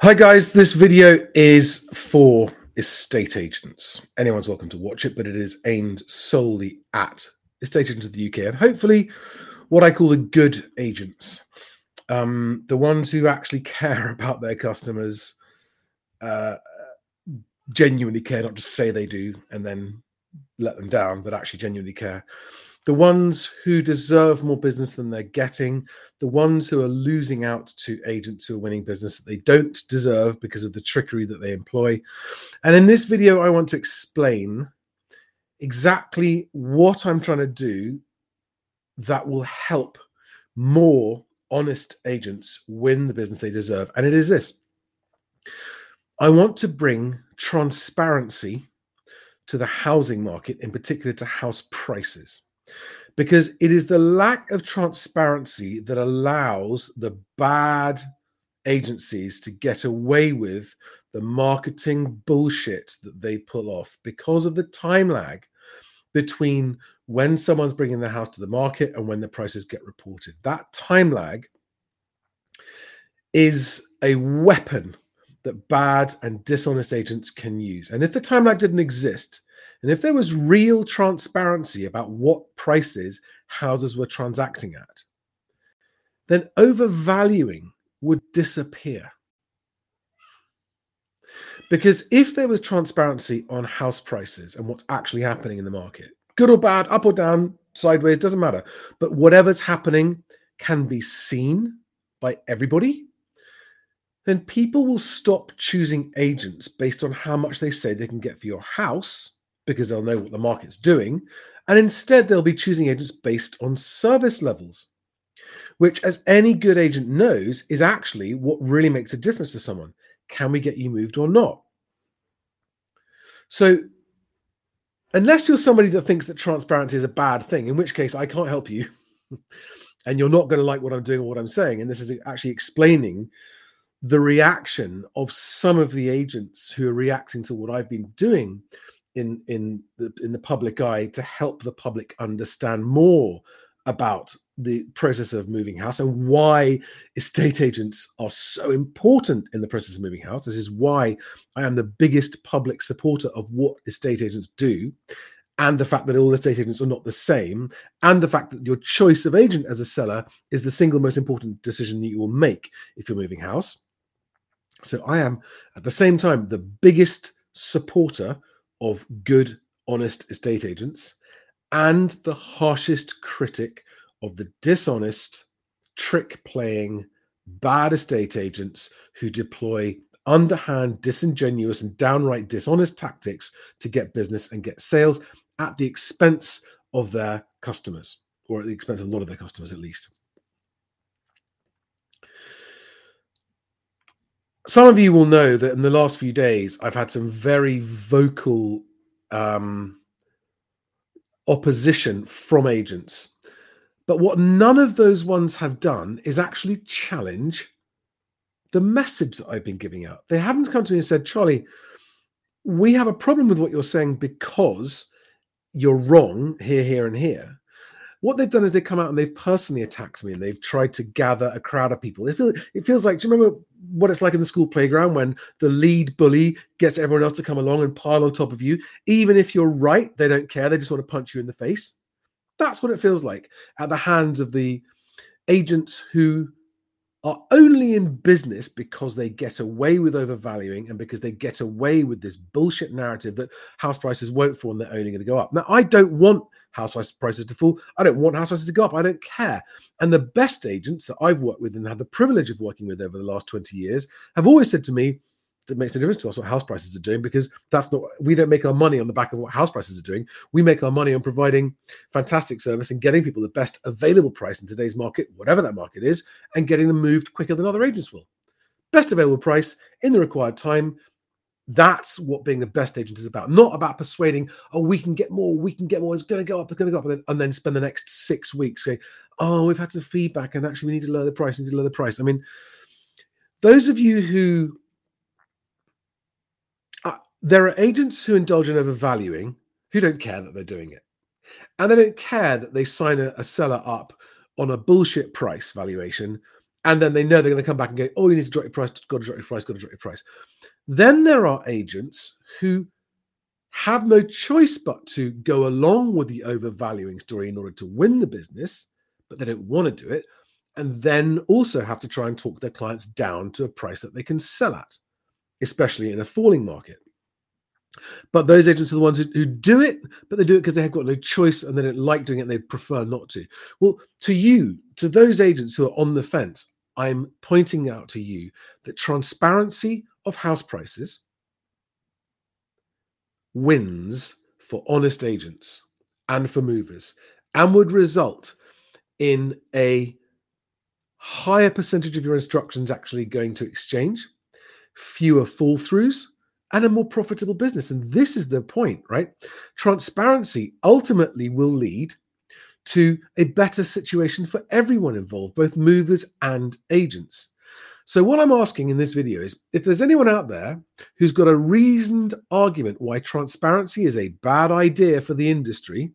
Hi guys, this video is for estate agents. Anyone's welcome to watch it, but it is aimed solely at estate agents of the UK and hopefully what I call the good agents. Um, the ones who actually care about their customers, uh, genuinely care, not just say they do and then let them down, but actually genuinely care the ones who deserve more business than they're getting, the ones who are losing out to agents who are winning business that they don't deserve because of the trickery that they employ. And in this video, I want to explain exactly what I'm trying to do that will help more honest agents win the business they deserve. And it is this I want to bring transparency to the housing market, in particular to house prices because it is the lack of transparency that allows the bad agencies to get away with the marketing bullshit that they pull off because of the time lag between when someone's bringing their house to the market and when the prices get reported. That time lag is a weapon that bad and dishonest agents can use. And if the time lag didn't exist, and if there was real transparency about what prices houses were transacting at, then overvaluing would disappear. Because if there was transparency on house prices and what's actually happening in the market, good or bad, up or down, sideways, doesn't matter. But whatever's happening can be seen by everybody, then people will stop choosing agents based on how much they say they can get for your house because they'll know what the market's doing. And instead, they'll be choosing agents based on service levels, which, as any good agent knows, is actually what really makes a difference to someone. Can we get you moved or not? So, unless you're somebody that thinks that transparency is a bad thing, in which case I can't help you, and you're not going to like what I'm doing or what I'm saying, and this is actually explaining the reaction of some of the agents who are reacting to what I've been doing in in the in the public eye to help the public understand more about the process of moving house and why estate agents are so important in the process of moving house. This is why I am the biggest public supporter of what estate agents do, and the fact that all estate agents are not the same, and the fact that your choice of agent as a seller is the single most important decision that you will make if you're moving house. So I am at the same time the biggest supporter of good, honest estate agents and the harshest critic of the dishonest, trick playing, bad estate agents who deploy underhand, disingenuous, and downright dishonest tactics to get business and get sales at the expense of their customers, or at the expense of a lot of their customers at least. Some of you will know that in the last few days, I've had some very vocal um, opposition from agents. But what none of those ones have done is actually challenge the message that I've been giving out. They haven't come to me and said, Charlie, we have a problem with what you're saying because you're wrong here, here, and here. What they've done is they've come out and they've personally attacked me and they've tried to gather a crowd of people. It, feel, it feels like, do you remember what it's like in the school playground when the lead bully gets everyone else to come along and pile on top of you? Even if you're right, they don't care. They just want to punch you in the face. That's what it feels like at the hands of the agents who are only in business because they get away with overvaluing and because they get away with this bullshit narrative that house prices won't fall and they're only going to go up. Now, I don't want house prices to fall. I don't want house prices to go up. I don't care. And the best agents that I've worked with and had the privilege of working with over the last 20 years have always said to me, it makes no difference to us what house prices are doing because that's not we don't make our money on the back of what house prices are doing. We make our money on providing fantastic service and getting people the best available price in today's market, whatever that market is, and getting them moved quicker than other agents will. Best available price in the required time. That's what being the best agent is about. Not about persuading, oh, we can get more, we can get more, it's going to go up, it's going to go up, and then, and then spend the next six weeks going, oh, we've had some feedback and actually we need to lower the price, we need to lower the price. I mean, those of you who there are agents who indulge in overvaluing who don't care that they're doing it. And they don't care that they sign a, a seller up on a bullshit price valuation and then they know they're going to come back and go, "Oh, you need to drop your price. Got to drop your price. Got to drop your price." Then there are agents who have no choice but to go along with the overvaluing story in order to win the business, but they don't want to do it, and then also have to try and talk their clients down to a price that they can sell at, especially in a falling market. But those agents are the ones who, who do it, but they do it because they have got no choice and they don't like doing it and they prefer not to. Well, to you, to those agents who are on the fence, I'm pointing out to you that transparency of house prices wins for honest agents and for movers and would result in a higher percentage of your instructions actually going to exchange, fewer fall throughs, and a more profitable business. And this is the point, right? Transparency ultimately will lead to a better situation for everyone involved, both movers and agents. So, what I'm asking in this video is if there's anyone out there who's got a reasoned argument why transparency is a bad idea for the industry,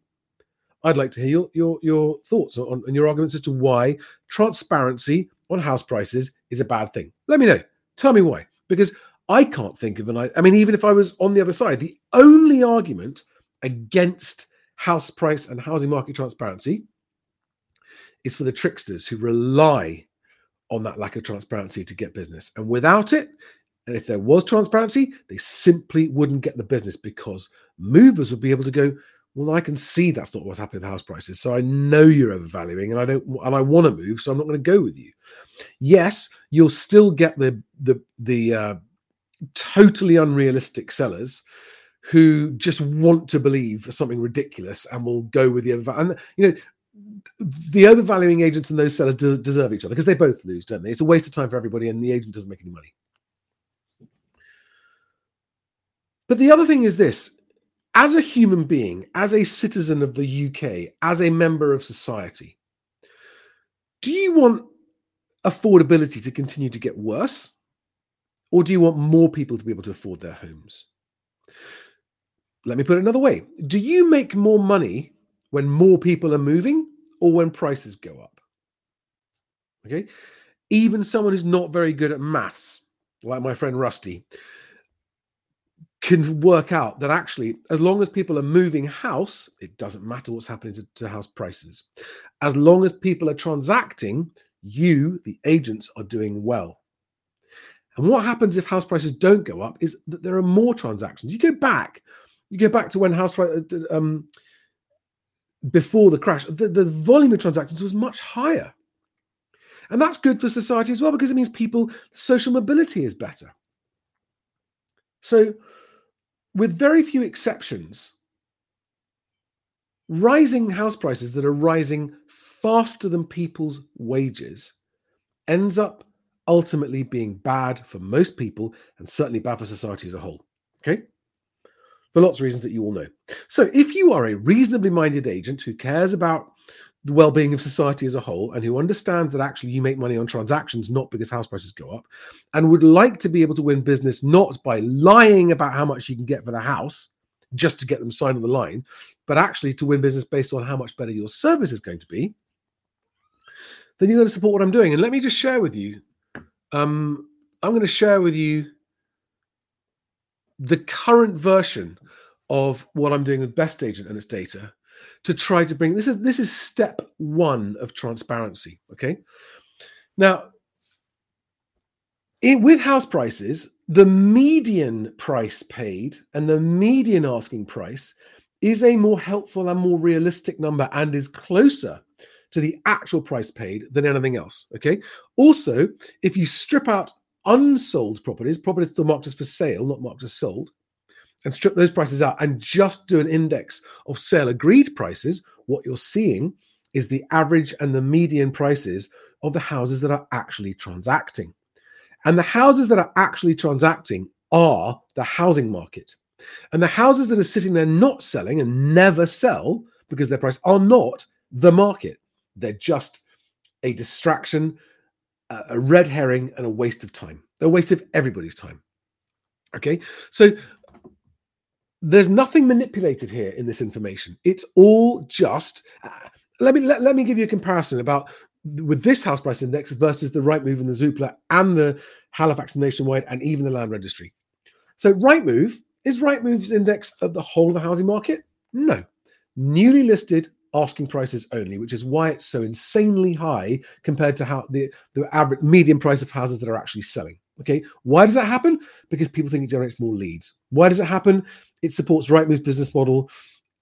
I'd like to hear your, your, your thoughts on, on your arguments as to why transparency on house prices is a bad thing. Let me know. Tell me why. Because I can't think of an I mean, even if I was on the other side, the only argument against house price and housing market transparency is for the tricksters who rely on that lack of transparency to get business. And without it, and if there was transparency, they simply wouldn't get the business because movers would be able to go, well, I can see that's not what's happening with house prices. So I know you're overvaluing and I don't and I want to move, so I'm not going to go with you. Yes, you'll still get the the the uh, totally unrealistic sellers who just want to believe something ridiculous and will go with the other. And you know, the overvaluing agents and those sellers do, deserve each other because they both lose, don't they? It's a waste of time for everybody, and the agent doesn't make any money. But the other thing is this as a human being, as a citizen of the UK, as a member of society, do you want affordability to continue to get worse? Or do you want more people to be able to afford their homes? Let me put it another way Do you make more money when more people are moving or when prices go up? Okay. Even someone who's not very good at maths, like my friend Rusty, can work out that actually, as long as people are moving house, it doesn't matter what's happening to, to, house prices. As long as people are transacting, you, the agents, are doing well. And what happens if house prices don't go up is that there are more transactions. You go back, you go back to when house price uh, um, before the crash, the, the volume of transactions was much higher. And that's good for society as well because it means people, social mobility is better. So, with very few exceptions, rising house prices that are rising faster than people's wages ends up ultimately being bad for most people and certainly bad for society as a whole. Okay? For lots of reasons that you all know. So, if you are a reasonably minded agent who cares about the well being of society as a whole and who understands that actually you make money on transactions, not because house prices go up, and would like to be able to win business not by lying about how much you can get for the house just to get them signed on the line, but actually to win business based on how much better your service is going to be, then you're going to support what I'm doing. And let me just share with you um, I'm going to share with you the current version of what I'm doing with BestAgent and its data to try to bring this is this is step one of transparency. Okay, now in, with house prices, the median price paid and the median asking price is a more helpful and more realistic number and is closer to the actual price paid than anything else. Okay. Also, if you strip out unsold properties, properties still marked as for sale, not marked as sold, and strip those prices out and just do an index of sale agreed prices, what you're seeing is the average and the median prices of the houses that are actually transacting. And the houses that are actually transacting are the housing market. And the houses that are sitting there not selling and never sell because their price are not the market. They're just a distraction, a red herring, and a waste of time. They're a waste of everybody's time. Okay, so there's nothing manipulated here in this information. It's all just. Uh, let me let, let me give you a comparison about with this house price index versus the Rightmove and the Zoopla and the Halifax Nationwide and even the Land Registry. So Rightmove is Rightmove's index of the whole of the housing market? No, newly listed asking prices only, which is why it's so insanely high compared to how the, the average median price of houses that are actually selling. Okay, why does that happen? Because people think it generates more leads. Why does it happen? It supports Rightmove's business model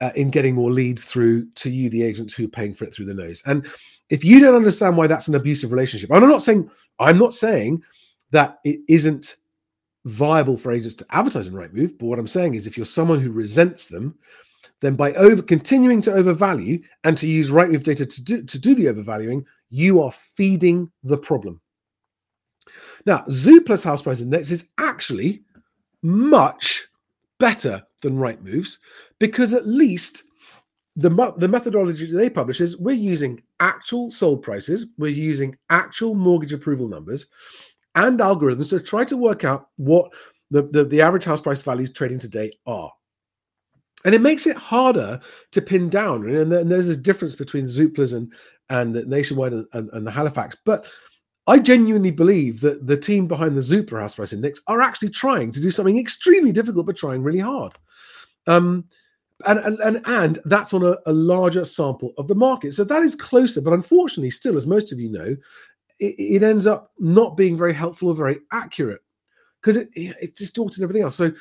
uh, in getting more leads through to you, the agents who are paying for it through the nose. And if you don't understand why that's an abusive relationship, I'm not saying I'm not saying that it isn't viable for agents to advertise in Rightmove, but what I'm saying is if you're someone who resents them, then by over continuing to overvalue and to use right Rightmove data to do, to do the overvaluing, you are feeding the problem. Now, Zoopla's house price index is actually much better than Rightmove's because at least the, the methodology they publish is we're using actual sold prices, we're using actual mortgage approval numbers and algorithms to try to work out what the, the, the average house price values trading today are. And it makes it harder to pin down. And, there's this difference between Zoopla's and, and Nationwide and, and, and the Halifax. But I genuinely believe that the team behind the Zoopla House Price Index are actually trying to do something extremely difficult, but trying really hard. Um, and, and, and, and that's on a, a, larger sample of the market. So that is closer, but unfortunately, still, as most of you know, it, it ends up not being very helpful or very accurate because it, it's distorting everything else. So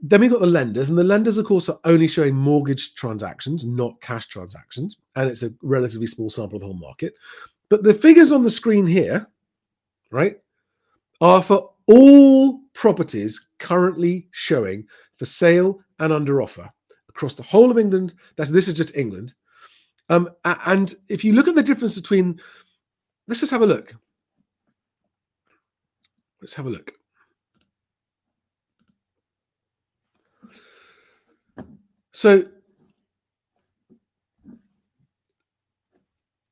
then we've got the lenders, and the lenders, of course, are only showing mortgage transactions, not cash transactions, and it's a relatively small sample of the whole market. But the figures on the screen here, right, are for all properties currently showing for sale and under offer across the whole of England. That's this is just England. Um, and if you look at the difference between, let's just have a look. Let's have a look. So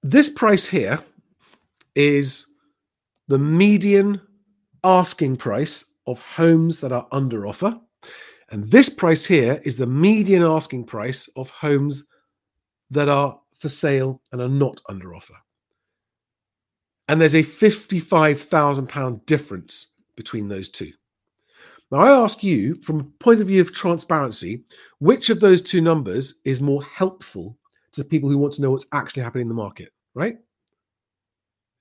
this price here is the median asking price of homes that are under offer. And this price here is the median asking price of homes that are for sale and are not under offer. And there's a £55,000 difference between those two. Now, I ask you, from a point of view of transparency, which of those two numbers is more helpful to people who want to know what's actually happening in the market, right?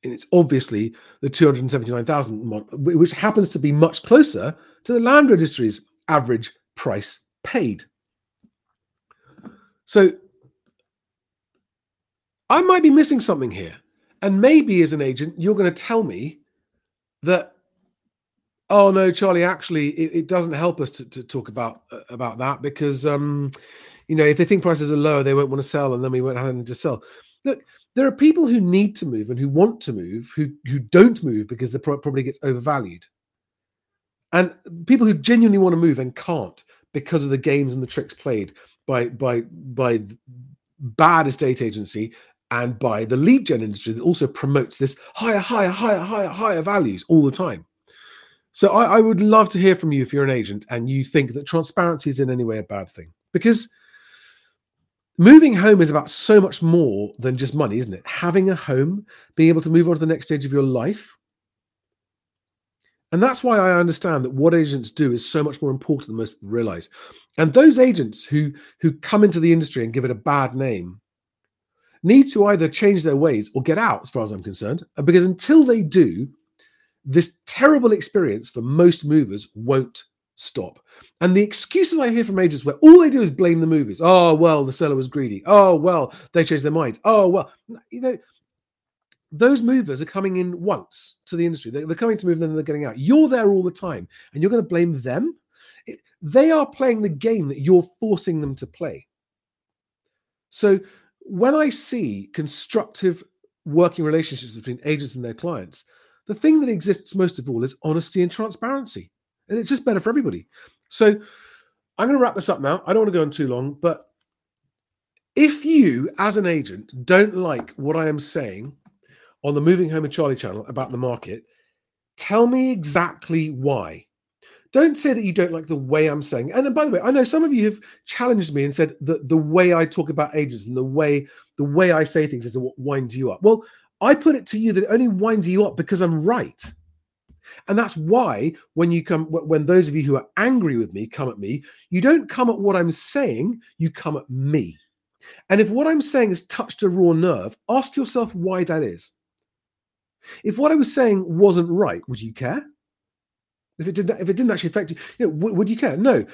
And it's obviously the 279,000, which happens to be much closer to the land registry's average price paid. So I might be missing something here. And maybe as an agent, you're going to tell me that Oh no, Charlie. Actually, it, it doesn't help us to, to, talk about uh, about that because um, you know if they think prices are lower, they won't want to sell, and then we won't have anything to sell. Look, there are people who need to move and who want to move who who don't move because the probably gets overvalued, and people who genuinely want to move and can't because of the games and the tricks played by by by bad estate agency and by the lead gen industry that also promotes this higher, higher, higher, higher, higher values all the time. So I, I, would love to hear from you if you're an agent and you think that transparency is in any way a bad thing. Because moving home is about so much more than just money, isn't it? Having a home, being able to move on to the next stage of your life. And that's why I understand that what agents do is so much more important than most people realize. And those agents who who come into the industry and give it a bad name need to either change their ways or get out, as far as I'm concerned. Because until they do, this terrible experience for most movers won't stop. And the excuses I hear from agents where all they do is blame the movers. Oh, well, the seller was greedy. Oh, well, they changed their minds. Oh, well, you know, those movers are coming in once to the industry. They're, they're coming to move, and then they're getting out. You're there all the time, and you're going to blame them. It, they are playing the game that you're forcing them to play. So when I see constructive working relationships between agents and their clients, the thing that exists most of all is honesty and transparency. And it's just better for everybody. So I'm going to wrap this up now. I don't want to go on too long, but if you, as an agent, don't like what I am saying on the Moving Home with Charlie channel about the market, tell me exactly why. Don't say that you don't like the way I'm saying. And by the way, I know some of you have challenged me and said that the way I talk about agents and the way the way I say things is what winds you up. Well, I put it to you that it only winds you up because I'm right. And that's why when you come, when those of you who are angry with me come at me, you don't come at what I'm saying, you come at me. And if what I'm saying has touched a raw nerve, ask yourself why that is. If what I was saying wasn't right, would you care? If it didn't, if it didn't actually affect you, you know, w- would you care? No,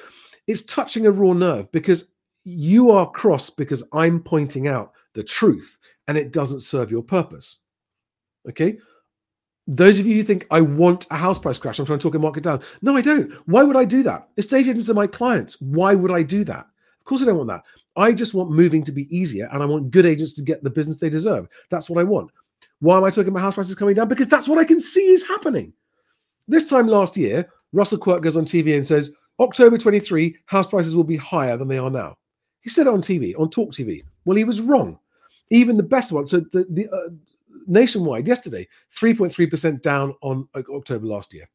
it's touching a raw nerve because you are cross because I'm pointing out the truth and it doesn't serve your purpose. Okay. Those of you who think I want a house price crash, I'm trying to talk a market down. No, I don't. Why would I do that? Estate agents are my clients. Why would I do that? Of course, I don't want that. I just want moving to be easier and I want good agents to get the business they deserve. That's what I want. Why am I talking about house prices coming down? Because that's what I can see is happening. This time last year, Russell Quirk goes on TV and says, October 23, house prices will be higher than they are now. He said it on TV, on Talk TV. Well, he was wrong. Even the best one. So the, the uh, nationwide yesterday, 3.3% down on October last year.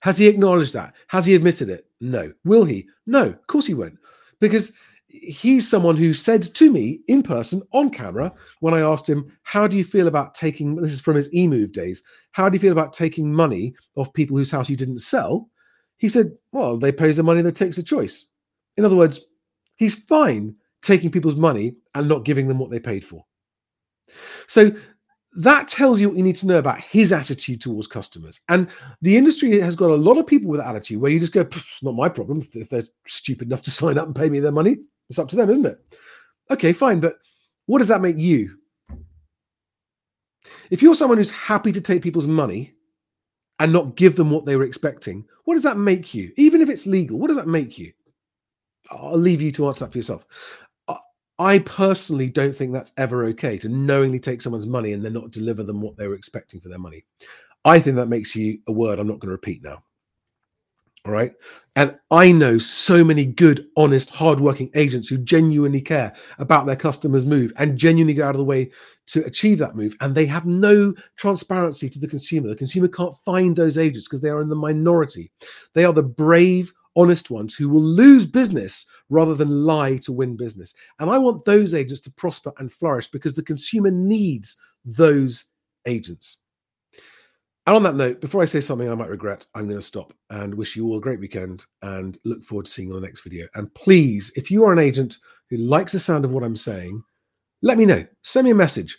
Has he acknowledged that? Has he admitted it? No. Will he? No, of course he won't. Because he's someone who said to me in person on camera when I asked him, How do you feel about taking this is from his eMoov days? How do you feel about taking money off people whose house you didn't sell? He said, Well, they pay the money that takes a choice. In other words, he's fine taking people's money and not giving them what they paid for. So that tells you what you need to know about his attitude towards customers. And the industry has got a lot of people with that attitude where you just go, it's not my problem if they're stupid enough to sign up and pay me their money. It's up to them, isn't it? Okay, fine. But what does that make you? If you're someone who's happy to take people's money and not give them what they were expecting, what does that make you? Even if it's legal, what does that make you? I'll leave you to answer that for yourself. I personally don't think that's ever okay to knowingly take someone's money and then not deliver them what they were expecting for their money. I think that makes you a word I'm not going to repeat now. All right. And I know so many good, honest, hardworking agents who genuinely care about their customers' move and genuinely go out of the way to achieve that move. And they have no transparency to the consumer. The consumer can't find those agents because they are in the minority. They are the brave, honest ones who will lose business rather than lie to win business. And I want those agents to prosper and flourish because the consumer needs those agents. And on that note, before I say something I might regret, I'm going to stop and wish you all a great weekend and look forward to seeing you on the next video. And please, if you are an agent who likes the sound of what I'm saying, let me know. Send me a message.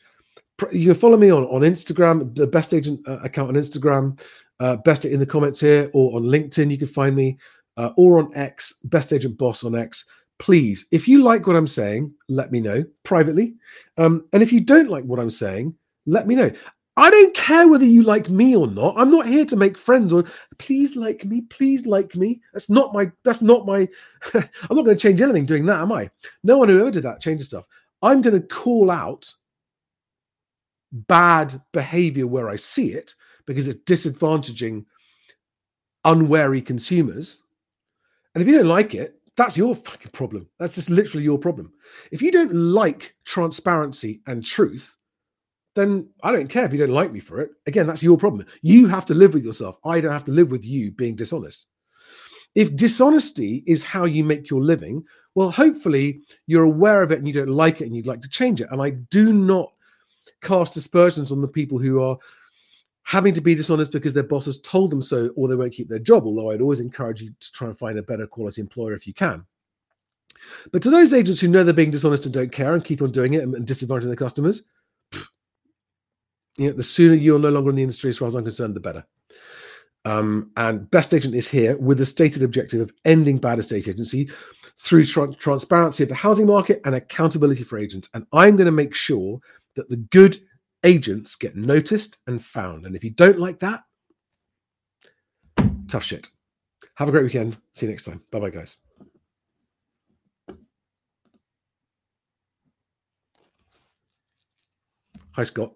You can follow me on, on Instagram, the BestAgent uh, account on Instagram, uh, Best it in the comments here, or on LinkedIn. You can find me uh, or on X, Best Agent Boss on X. Please, if you like what I'm saying, let me know privately. Um, and if you don't like what I'm saying, let me know. I don't care whether you like me or not. I'm not here to make friends or please like me, please like me. That's not my, that's not my, I'm not going to change anything doing that, am I? No one who ever did that changes stuff. I'm going to call out bad behavior where I see it because it's disadvantaging unwary consumers. And if you don't like it, that's your fucking problem. That's just literally your problem. If you don't like transparency and truth, then I don't care if you don't like me for it. Again, that's your problem. You have to live with yourself. I don't have to live with you being dishonest. If dishonesty is how you make your living, well, hopefully you're aware of it and you don't like it and you'd like to change it. And I do not cast aspersions on the people who are having to be dishonest because their boss has told them so or they won't keep their job. Although I'd always encourage you to try and find a better quality employer if you can. But to those agents who know they're being dishonest and don't care and keep on doing it and, disadvantaging their customers, you know, the sooner you're no longer in the industry, as far as I'm concerned, the better. Um, and BestAgent is here with the stated objective of ending bad estate agency through tra- transparency of the housing market and accountability for agents. And I'm going to make sure that the good agents get noticed and found. And if you don't like that, tough shit. Have a great weekend. See you next time. Bye bye, guys. Hi, Scott.